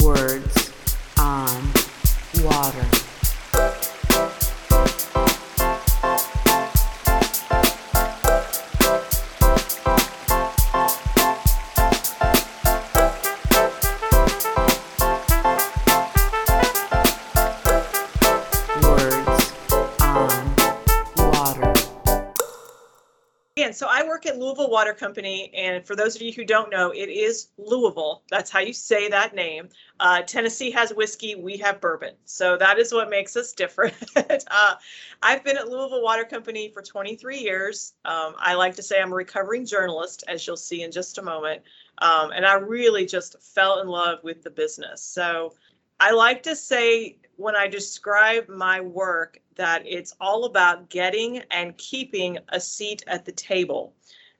Words on Water. Work at Louisville Water Company, and for those of you who don't know, it is Louisville. That's how you say that name. Uh, Tennessee has whiskey, we have bourbon. So that is what makes us different. uh, I've been at Louisville Water Company for 23 years. Um, I like to say I'm a recovering journalist, as you'll see in just a moment. Um, and I really just fell in love with the business. So I like to say when I describe my work that it's all about getting and keeping a seat at the table.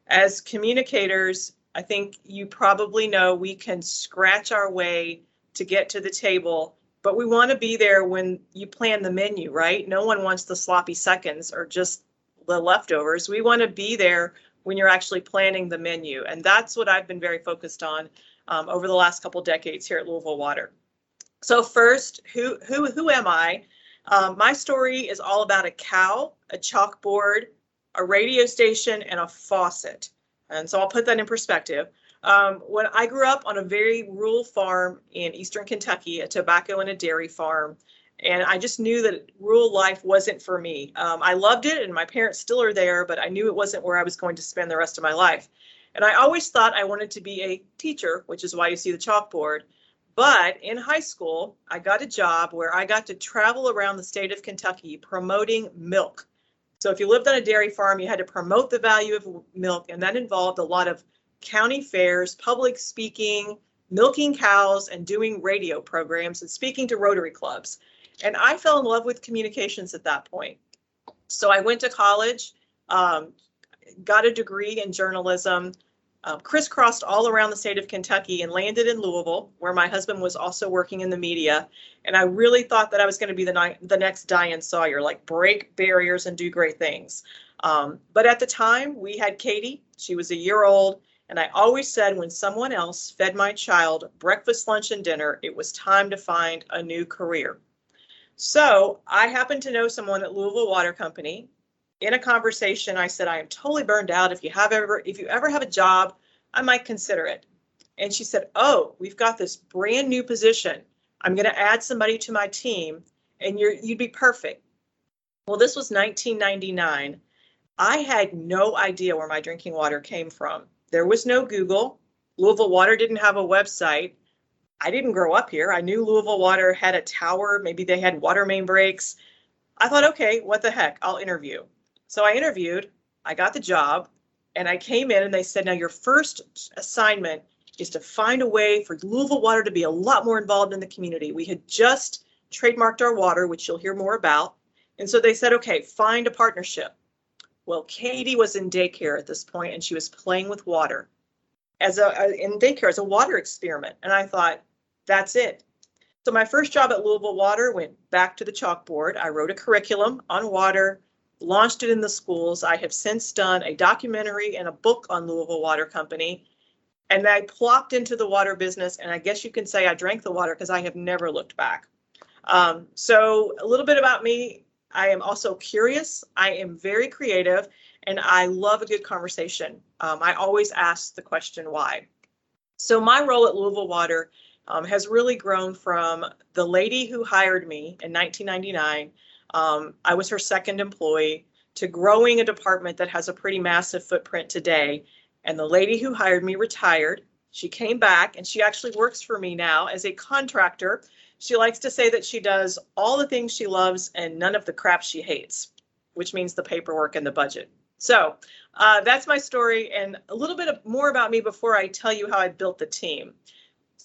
As communicators, I think you probably know we can scratch our way to get to the table, but we want to be there when you plan the menu, right? No one wants the sloppy seconds or just the leftovers. We want to be there when you're actually planning the menu. And that's what I've been very focused on um, over the last couple decades here at Louisville Water. So first, who who who am I? Um, my story is all about a cow, a chalkboard, a radio station, and a faucet. And so I'll put that in perspective. Um, when I grew up on a very rural farm in eastern Kentucky, a tobacco and a dairy farm, and I just knew that rural life wasn't for me. Um, I loved it, and my parents still are there, but I knew it wasn't where I was going to spend the rest of my life. And I always thought I wanted to be a teacher, which is why you see the chalkboard. But in high school, I got a job where I got to travel around the state of Kentucky promoting milk. So if you lived on a dairy farm, you had to promote the value of milk, and that involved a lot of county fairs, public speaking, milking cows, and doing radio programs and speaking to Rotary clubs. And I fell in love with communications at that point. So I went to college, um, got a degree in journalism, um, crisscrossed all around the state of Kentucky and landed in Louisville, where my husband was also working in the media. And I really thought that I was going to be the, ni- the next Diane Sawyer, like break barriers and do great things. Um, but at the time, we had Katie. She was a year old. And I always said when someone else fed my child breakfast, lunch, and dinner, it was time to find a new career. So I happened to know someone at Louisville Water Company in a conversation i said i am totally burned out. If you have ever if you ever have a job i might consider it. And she said oh we've got this brand new position. I'm going to add somebody to my team and you're you'd be perfect. Well this was 1999 i had no idea where my drinking water came from. There was no google. Louisville water didn't have a website. I didn't grow up here. I knew louisville water had a tower. Maybe they had water main breaks. I thought okay what the heck? I'll interview so I interviewed, I got the job, and I came in and they said, now your first assignment is to find a way for Louisville Water to be a lot more involved in the community. We had just trademarked our water, which you'll hear more about. And so they said, okay, find a partnership. Well, Katie was in daycare at this point and she was playing with water as a uh, in daycare as a water experiment. And I thought, that's it. So my first job at Louisville Water went back to the chalkboard. I wrote a curriculum on water, launched it in the schools. I have since done a documentary and a book on Louisville Water Company. And I plopped into the water business, and I guess you can say I drank the water because I have never looked back. Um, so, a little bit about me I am also curious, I am very creative, and I love a good conversation. Um, I always ask the question why. So, my role at Louisville Water um, has really grown from the lady who hired me in 1999 um, I was her second employee to growing a department that has a pretty massive footprint today. And the lady who hired me retired. She came back and she actually works for me now as a contractor. She likes to say that she does all the things she loves and none of the crap she hates, which means the paperwork and the budget. So uh, that's my story and a little bit more about me before I tell you how I built the team.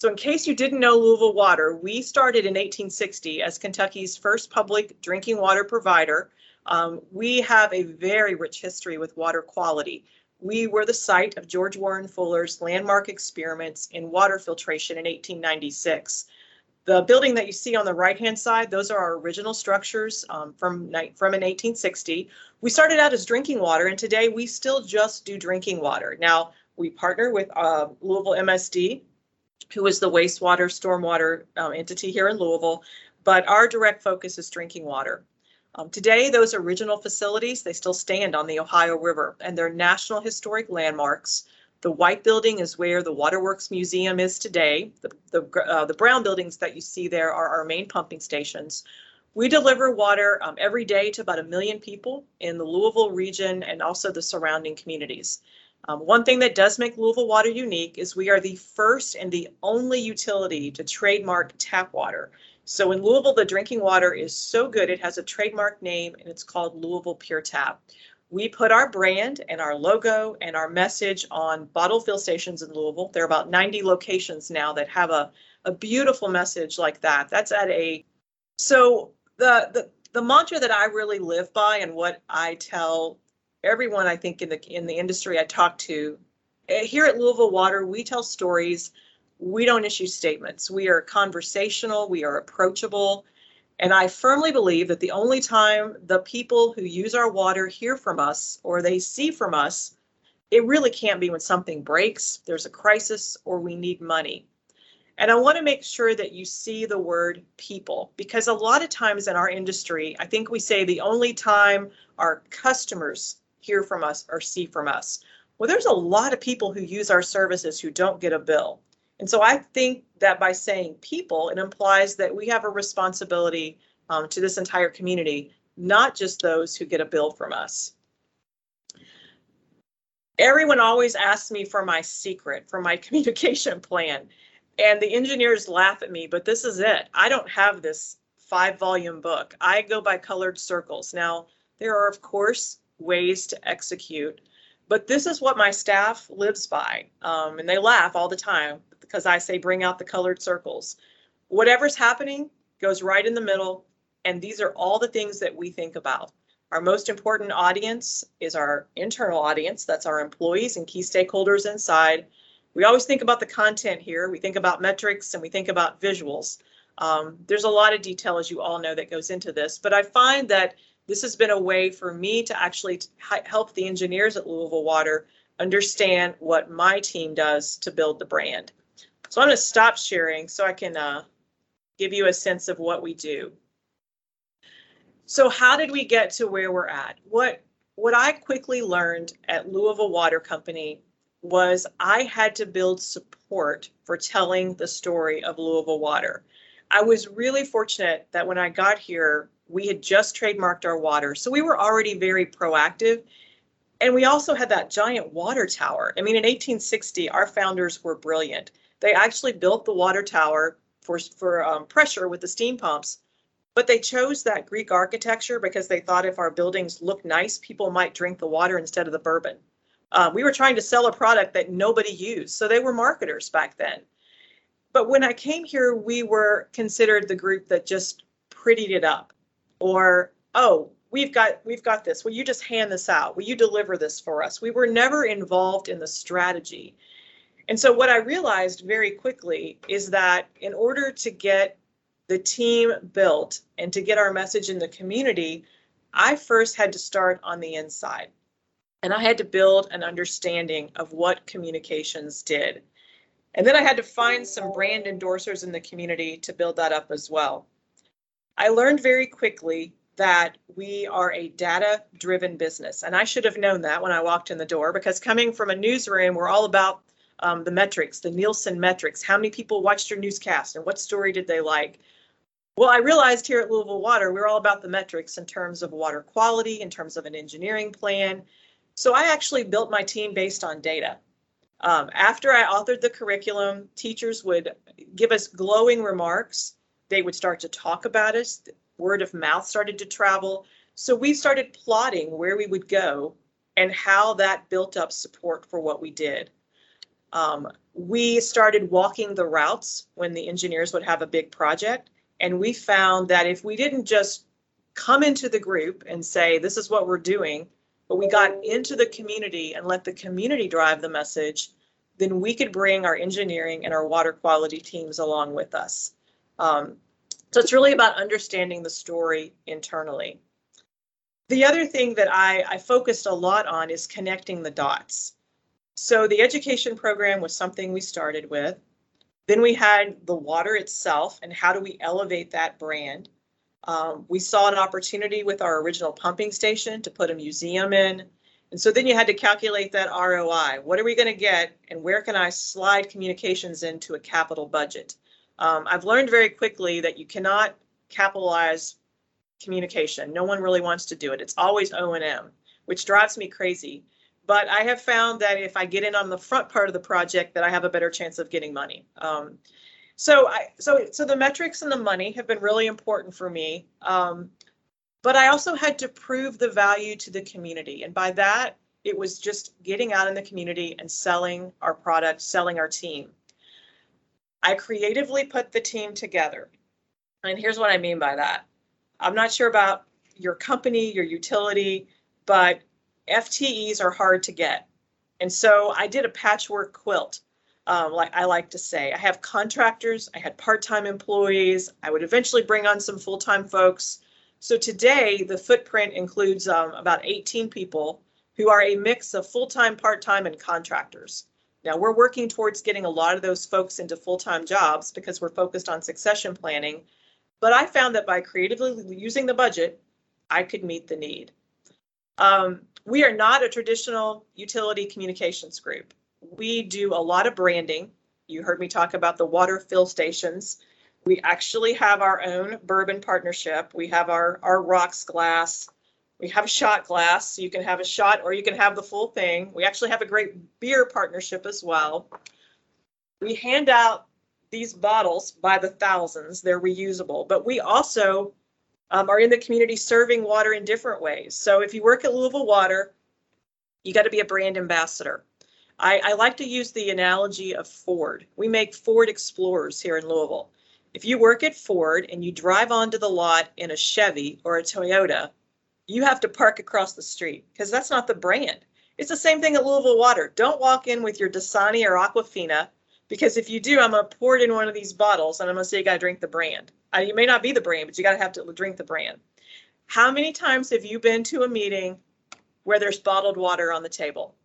So, in case you didn't know Louisville Water, we started in 1860 as Kentucky's first public drinking water provider. Um, we have a very rich history with water quality. We were the site of George Warren Fuller's landmark experiments in water filtration in 1896. The building that you see on the right-hand side, those are our original structures um, from, from in 1860. We started out as drinking water, and today we still just do drinking water. Now, we partner with uh, Louisville MSD, who is the wastewater, stormwater um, entity here in Louisville, but our direct focus is drinking water. Um, today, those original facilities, they still stand on the Ohio River and they're national historic landmarks. The white building is where the Waterworks Museum is today. The, the, uh, the brown buildings that you see there are our main pumping stations. We deliver water um, every day to about a million people in the Louisville region and also the surrounding communities. Um, one thing that does make Louisville Water unique is we are the first and the only utility to trademark tap water. So in Louisville, the drinking water is so good, it has a trademark name and it's called Louisville Pure Tap. We put our brand and our logo and our message on bottle fill stations in Louisville. There are about 90 locations now that have a, a beautiful message like that. That's at a, so the, the, the mantra that I really live by and what I tell everyone I think in the in the industry I talk to eh, here at Louisville Water, we tell stories we don't issue statements. We are conversational, we are approachable. And I firmly believe that the only time the people who use our water hear from us or they see from us, it really can't be when something breaks, there's a crisis, or we need money. And I want to make sure that you see the word people because a lot of times in our industry, I think we say the only time our customers hear from us or see from us. Well, there's a lot of people who use our services who don't get a bill. And so I think that by saying people, it implies that we have a responsibility um, to this entire community, not just those who get a bill from us. Everyone always asks me for my secret, for my communication plan. And the engineers laugh at me, but this is it. I don't have this five volume book. I go by colored circles. Now, there are, of course, ways to execute, but this is what my staff lives by. Um, and they laugh all the time because I say bring out the colored circles. Whatever's happening goes right in the middle. And these are all the things that we think about. Our most important audience is our internal audience. That's our employees and key stakeholders inside. We always think about the content here. We think about metrics and we think about visuals. Um, there's a lot of detail, as you all know, that goes into this. But I find that this has been a way for me to actually help the engineers at Louisville Water understand what my team does to build the brand. So I'm going to stop sharing so I can uh, give you a sense of what we do. So how did we get to where we're at? What what I quickly learned at Louisville Water Company was I had to build support for telling the story of Louisville Water. I was really fortunate that when I got here, we had just trademarked our water. So we were already very proactive. And we also had that giant water tower. I mean, in 1860, our founders were brilliant. They actually built the water tower for, for um, pressure with the steam pumps, but they chose that Greek architecture because they thought if our buildings looked nice, people might drink the water instead of the bourbon. Uh, we were trying to sell a product that nobody used, so they were marketers back then. But when I came here, we were considered the group that just prettied it up, or oh, we've got we've got this. Will you just hand this out? Will you deliver this for us? We were never involved in the strategy. And so what I realized very quickly is that in order to get the team built and to get our message in the community, I first had to start on the inside. And I had to build an understanding of what communications did. And then I had to find some brand endorsers in the community to build that up as well. I learned very quickly that we are a data driven business. And I should have known that when I walked in the door because coming from a newsroom, we're all about um, the metrics, the Nielsen metrics. How many people watched your newscast and what story did they like? Well, I realized here at Louisville Water, we're all about the metrics in terms of water quality, in terms of an engineering plan. So I actually built my team based on data. Um, after I authored the curriculum, teachers would give us glowing remarks. They would start to talk about us. Word of mouth started to travel. So we started plotting where we would go and how that built up support for what we did. Um, we started walking the routes when the engineers would have a big project. And we found that if we didn't just come into the group and say, this is what we're doing, but we got into the community and let the community drive the message, then we could bring our engineering and our water quality teams along with us. Um, so it's really about understanding the story internally. The other thing that I, I focused a lot on is connecting the dots. So the education program was something we started with. Then we had the water itself and how do we elevate that brand. Um, we saw an opportunity with our original pumping station to put a museum in. And so then you had to calculate that ROI. What are we going to get and where can I slide communications into a capital budget? Um, I've learned very quickly that you cannot capitalize communication. No one really wants to do it. It's always O&M, which drives me crazy. But I have found that if I get in on the front part of the project, that I have a better chance of getting money. Um, so I so so the metrics and the money have been really important for me. Um, but I also had to prove the value to the community, and by that it was just getting out in the community and selling our product, selling our team. I creatively put the team together. And here's what I mean by that. I'm not sure about your company, your utility, but FTEs are hard to get. And so I did a patchwork quilt, um, like I like to say. I have contractors, I had part time employees, I would eventually bring on some full time folks. So today, the footprint includes um, about 18 people who are a mix of full time, part time, and contractors. Now, we're working towards getting a lot of those folks into full time jobs because we're focused on succession planning. But I found that by creatively using the budget, I could meet the need. Um, we are not a traditional utility communications group. We do a lot of branding. You heard me talk about the water fill stations. We actually have our own bourbon partnership. We have our, our rocks glass. We have a shot glass, so you can have a shot or you can have the full thing. We actually have a great beer partnership as well. We hand out these bottles by the thousands. They're reusable, but we also um, are in the community serving water in different ways. So if you work at Louisville Water, you got to be a brand ambassador. I, I like to use the analogy of Ford. We make Ford Explorers here in Louisville. If you work at Ford and you drive onto the lot in a Chevy or a Toyota, you have to park across the street because that's not the brand. It's the same thing at Louisville Water. Don't walk in with your Dasani or Aquafina because if you do, I'm gonna pour it in one of these bottles and I'm gonna say you gotta drink the brand. Uh, you may not be the brand, but you gotta have to drink the brand. How many times have you been to a meeting where there's bottled water on the table?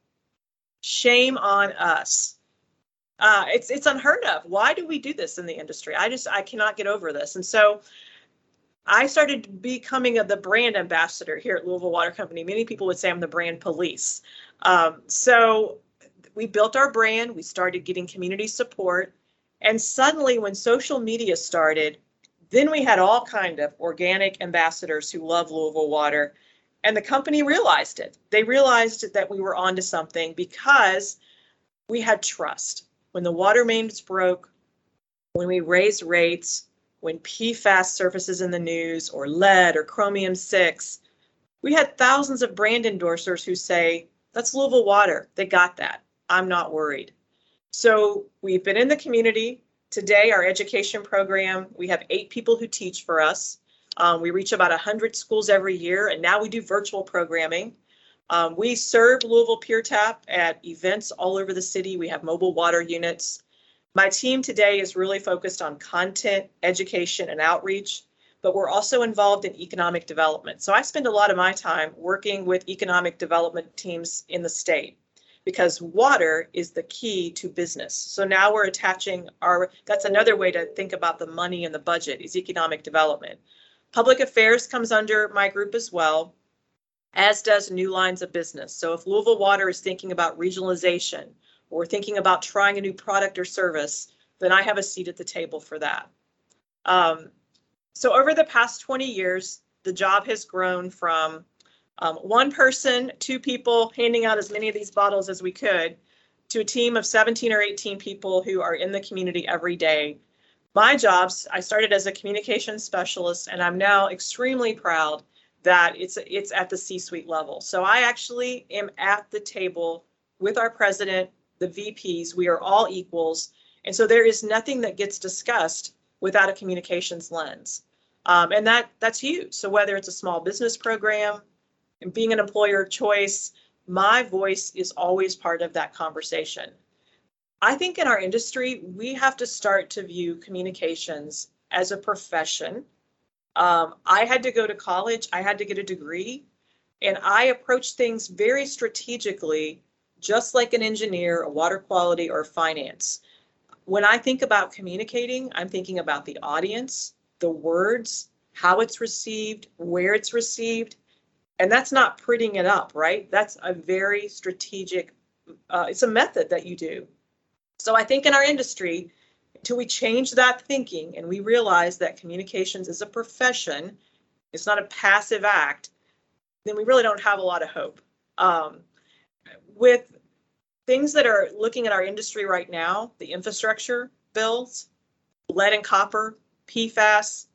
Shame on us. Uh, it's it's unheard of. Why do we do this in the industry? I just I cannot get over this. And so I started becoming a, the brand ambassador here at Louisville Water Company. Many people would say I'm the brand police. Um, so we built our brand, we started getting community support, and suddenly when social media started, then we had all kind of organic ambassadors who love Louisville water, and the company realized it. They realized that we were onto something because we had trust. When the water mains broke, when we raised rates, when PFAS surfaces in the news, or lead or chromium 6, we had thousands of brand endorsers who say, That's Louisville water. They got that. I'm not worried. So we've been in the community. Today, our education program, we have eight people who teach for us. Um, we reach about 100 schools every year, and now we do virtual programming. Um, we serve Louisville Pure Tap at events all over the city. We have mobile water units. My team today is really focused on content, education, and outreach, but we're also involved in economic development. So I spend a lot of my time working with economic development teams in the state because water is the key to business. So now we're attaching our, that's another way to think about the money and the budget is economic development. Public affairs comes under my group as well, as does new lines of business. So if Louisville Water is thinking about regionalization or thinking about trying a new product or service, then I have a seat at the table for that. Um, so over the past 20 years, the job has grown from um, one person, two people handing out as many of these bottles as we could to a team of 17 or 18 people who are in the community every day. My jobs, I started as a communications specialist and I'm now extremely proud that it's it's at the C-suite level. So I actually am at the table with our president, the VPs, we are all equals. And so there is nothing that gets discussed without a communications lens. Um, and that that's huge. So whether it's a small business program, and being an employer of choice, my voice is always part of that conversation. I think in our industry, we have to start to view communications as a profession. Um, I had to go to college, I had to get a degree, and I approach things very strategically, just like an engineer, a water quality, or finance. when I think about communicating, I'm thinking about the audience, the words, how it's received, where it's received. And that's not prettying it up, right? That's a very strategic, uh, it's a method that you do. So I think in our industry, until we change that thinking and we realize that communications is a profession, it's not a passive act, then we really don't have a lot of hope. Um, with things that are looking at our industry right now, the infrastructure bills, lead and copper, PFAS,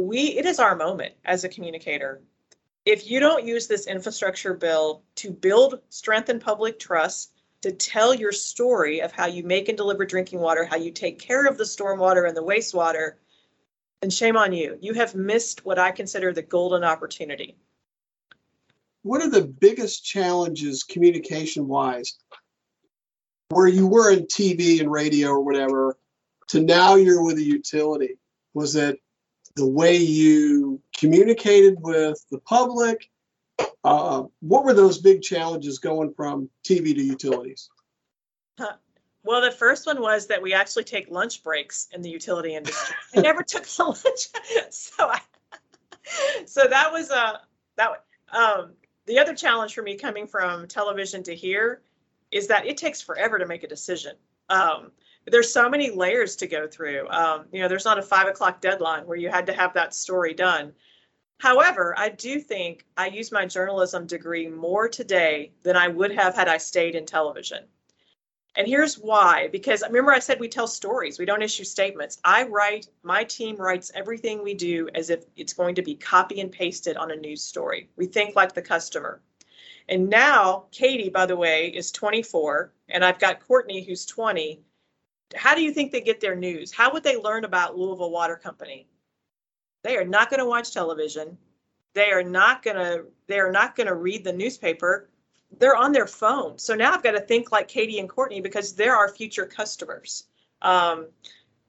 we it is our moment as a communicator. If you don't use this infrastructure bill to build strengthen public trust, to tell your story of how you make and deliver drinking water, how you take care of the stormwater and the wastewater, then shame on you. You have missed what I consider the golden opportunity what are the biggest challenges communication wise where you were in TV and radio or whatever to now you're with a utility? Was it the way you communicated with the public? Uh, what were those big challenges going from TV to utilities? Well, the first one was that we actually take lunch breaks in the utility industry. I never took the lunch, so I, so that was a uh, that um, the other challenge for me coming from television to here is that it takes forever to make a decision. Um, there's so many layers to go through. Um, you know, there's not a five o'clock deadline where you had to have that story done. However, I do think I use my journalism degree more today than I would have had I stayed in television. And here's why because remember, I said we tell stories, we don't issue statements. I write, my team writes everything we do as if it's going to be copy and pasted on a news story. We think like the customer. And now, Katie, by the way, is 24, and I've got Courtney, who's 20. How do you think they get their news? How would they learn about Louisville Water Company? They are not going to watch television. They are not going to. They are not going to read the newspaper they're on their phone. So now I've got to think like Katie and Courtney because they're our future customers. Um,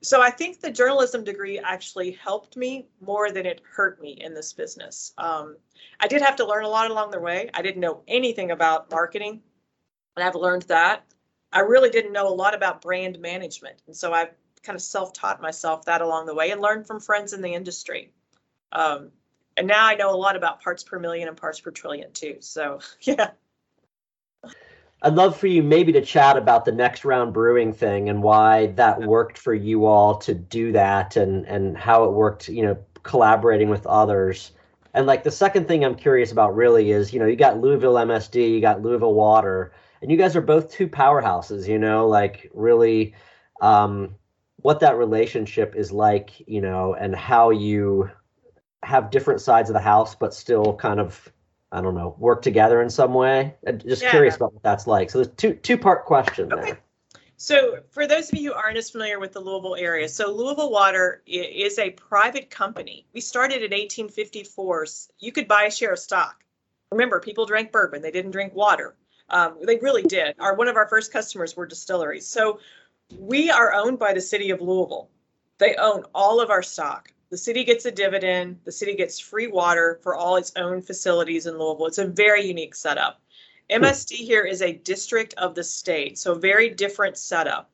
so I think the journalism degree actually helped me more than it hurt me in this business. Um, I did have to learn a lot along the way. I didn't know anything about marketing, and I've learned that. I really didn't know a lot about brand management, and so I've kind of self-taught myself that along the way and learned from friends in the industry. Um, and now I know a lot about parts per million and parts per trillion too. So yeah. I'd love for you maybe to chat about the next round brewing thing and why that worked for you all to do that and and how it worked, you know, collaborating with others. And like the second thing I'm curious about really is, you know, you got Louisville MSD, you got Louisville Water, and you guys are both two powerhouses, you know, like really um what that relationship is like, you know, and how you have different sides of the house but still kind of I don't know, work together in some way? I'm just yeah. curious about what that's like. So there's two two part question okay. there. So for those of you who aren't as familiar with the Louisville area, so Louisville Water is a private company. We started in 1854. You could buy a share of stock. Remember, people drank bourbon; they didn't drink water. Um, they really did. Our one of our first customers were distilleries. So we are owned by the city of Louisville. They own all of our stock. The city gets a dividend. The city gets free water for all its own facilities in Louisville. It's a very unique setup. Hmm. MSD here is a district of the state, so very different setup.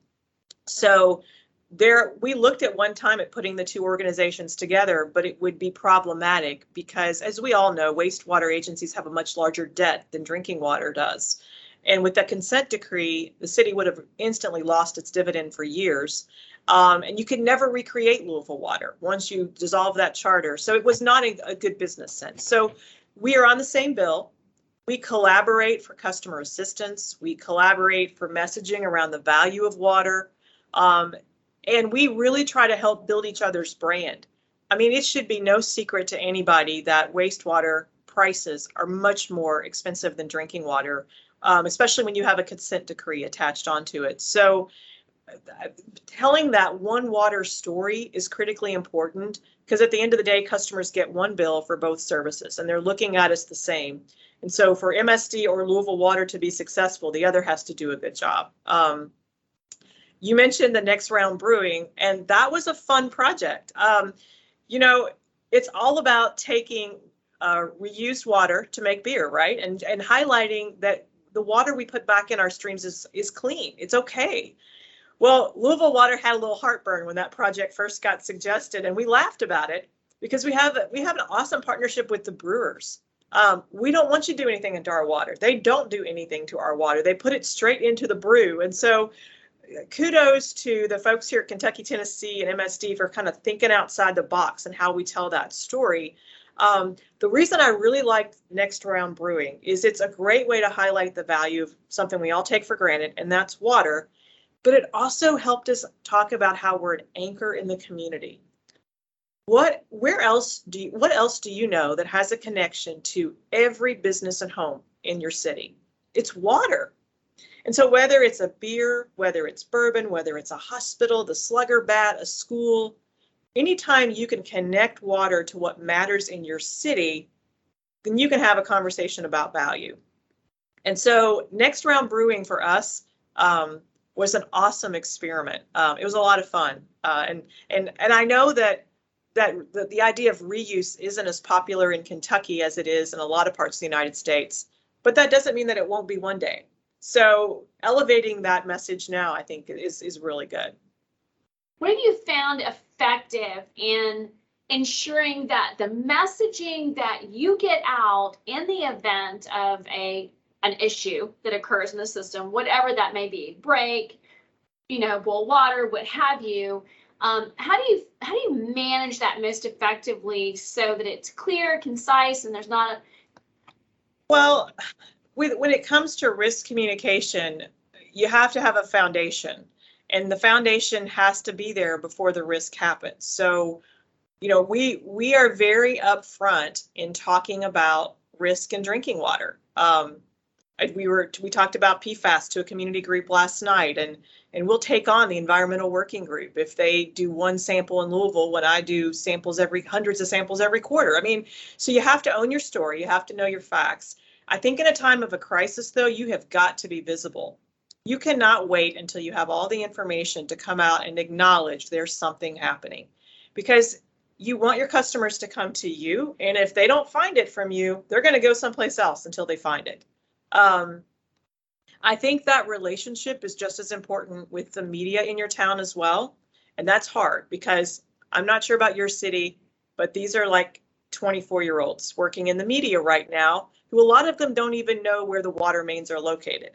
So there we looked at one time at putting the two organizations together, but it would be problematic because as we all know, wastewater agencies have a much larger debt than drinking water does. And with that consent decree, the city would have instantly lost its dividend for years. Um, and you could never recreate Louisville water once you dissolve that charter. So it was not a, a good business sense. So we are on the same bill. We collaborate for customer assistance. We collaborate for messaging around the value of water. Um, and we really try to help build each other's brand. I mean, it should be no secret to anybody that wastewater prices are much more expensive than drinking water, um, especially when you have a consent decree attached onto it. So telling that one water story is critically important because at the end of the day, customers get one bill for both services and they're looking at us the same. And so for MSD or Louisville Water to be successful, the other has to do a good job. Um, you mentioned the next round brewing, and that was a fun project. Um, you know, it's all about taking uh, reused water to make beer, right? And and highlighting that the water we put back in our streams is is clean. It's okay Well, Louisville Water had a little heartburn when that project first got suggested, and we laughed about it because we have we have an awesome partnership with the brewers. Um, we don't want you to do anything into our water. They don't do anything to our water. They put it straight into the brew, and so kudos to the folks here at Kentucky, Tennessee, and MSD for kind of thinking outside the box and how we tell that story. Um, the reason I really like Next Round Brewing is it's a great way to highlight the value of something we all take for granted, and that's water. But it also helped us talk about how we're an anchor in the community. What, where else do you, what else do you know that has a connection to every business and home in your city? It's water. And so whether it's a beer, whether it's bourbon, whether it's a hospital, the slugger bat, a school, anytime you can connect water to what matters in your city, then you can have a conversation about value. And so next round brewing for us um, was an awesome experiment. Um, it was a lot of fun, uh, and and and I know that that the, the idea of reuse isn't as popular in Kentucky as it is in a lot of parts of the United States, but that doesn't mean that it won't be one day. So elevating that message now, I think, is is really good. What have you found effective in ensuring that the messaging that you get out in the event of a an issue that occurs in the system, whatever that may be, break, you know, boil water, what have you, um, how do you how do you manage that most effectively so that it's clear, concise, and there's not a well, with, when it comes to risk communication, you have to have a foundation and the foundation has to be there before the risk happens. So, you know, we we are very upfront in talking about risk in drinking water. Um, we were we talked about PFAS to a community group last night, and and we'll take on the environmental working group if they do one sample in Louisville when I do samples every hundreds of samples every quarter. I mean, so you have to own your story, you have to know your facts. I think in a time of a crisis, though, you have got to be visible. You cannot wait until you have all the information to come out and acknowledge there's something happening because you want your customers to come to you. And if they don't find it from you, they're going to go someplace else until they find it. Um, I think that relationship is just as important with the media in your town as well. And that's hard because I'm not sure about your city, but these are like 24 year olds working in the media right now who a lot of them don't even know where the water mains are located.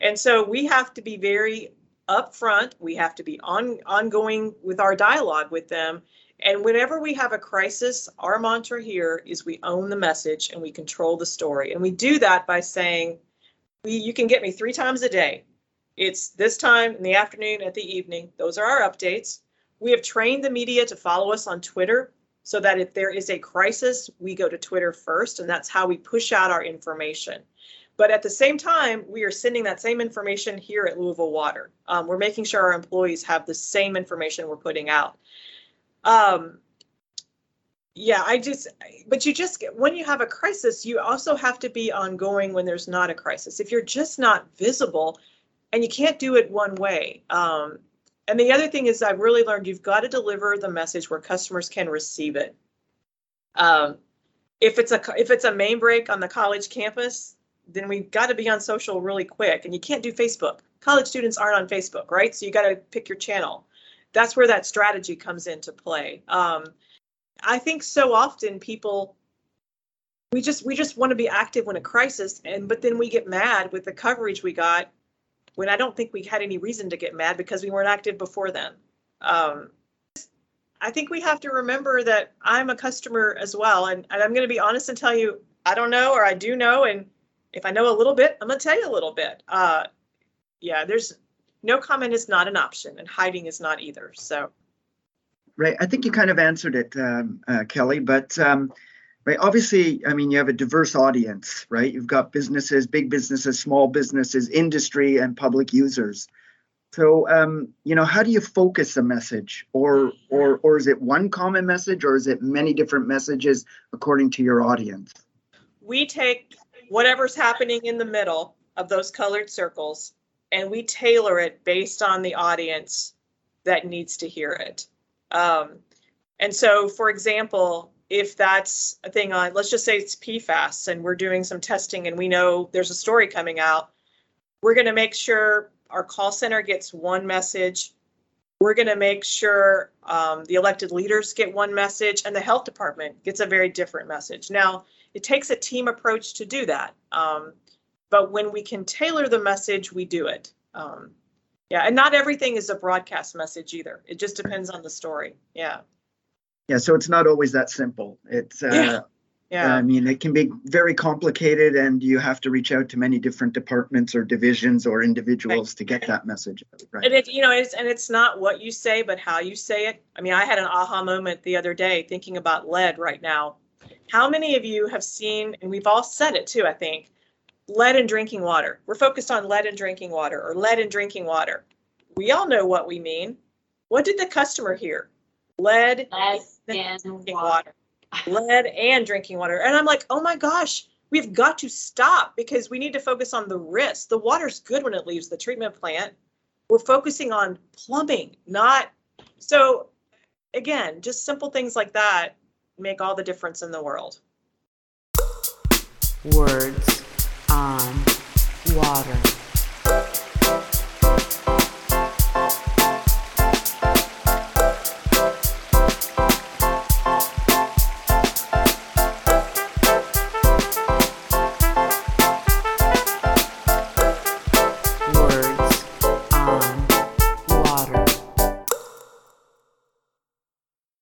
And so we have to be very upfront. We have to be on ongoing with our dialogue with them. And whenever we have a crisis, our mantra here is we own the message and we control the story. And we do that by saying, you can get me three times a day. It's this time in the afternoon, at the evening. Those are our updates. We have trained the media to follow us on Twitter so that if there is a crisis, we go to Twitter first, and that's how we push out our information. But at the same time, we are sending that same information here at Louisville Water. Um, we're making sure our employees have the same information we're putting out. Um, yeah, I just, but you just, when you have a crisis, you also have to be ongoing when there's not a crisis. If you're just not visible and you can't do it one way, um, and the other thing is I've really learned you've got to deliver the message where customers can receive it. Um, if it's a if it's a main break on the college campus, then we've got to be on social really quick. And you can't do Facebook. College students aren't on Facebook, right? So you got to pick your channel. That's where that strategy comes into play. Um, I think so often people we just we just want to be active when a crisis and but then we get mad with the coverage we got when I don't think we had any reason to get mad because we weren't active before then. Um, I think we have to remember that I'm a customer as well, and, and I'm going to be honest and tell you I don't know or I do know, and if I know a little bit, I'm going to tell you a little bit. Uh, yeah, there's no comment is not an option, and hiding is not either. So. Right, I think you kind of answered it, um, uh, Kelly, but um, right? Obviously, I mean, you have a diverse audience, right? You've got businesses, big businesses, small businesses, industry, and public users. So, um, you know, how do you focus a message, or or or is it one common message, or is it many different messages according to your audience? We take whatever's happening in the middle of those colored circles, and we tailor it based on the audience that needs to hear it. Um, and so, for example, if that's a thing on, let's just say it's PFAS and we're doing some testing and we know there's a story coming out, we're going to make sure our call center gets one message. We're going to make sure um, the elected leaders get one message, and the health department gets a very different message. Now, it takes a team approach to do that, um, but when we can tailor the message, we do it. Um, yeah, and not everything is a broadcast message either. It just depends on the story. Yeah, Yeah, so it's not always that simple. It's, uh, Yeah. yeah. I mean, it can be very complicated and you have to reach out to many different departments or divisions or individuals to get that message. out, And Right. it, you know, it's and it's not what you say, but how you say it. I mean, I had an aha moment the other day thinking about lead right now. How many of you have seen, and we've all said it too, I think, lead in drinking water. We're focused on lead in drinking water or lead in drinking water. We all know what we mean. What did the customer hear? Lead Lead in in drinking water. water. Lead and drinking water. And I'm like, oh my gosh, we've got to stop because we need to focus on the risk. The water's good when it leaves the treatment plant. We're focusing on plumbing, not so again, just simple things like that make all the difference in the world. words on water.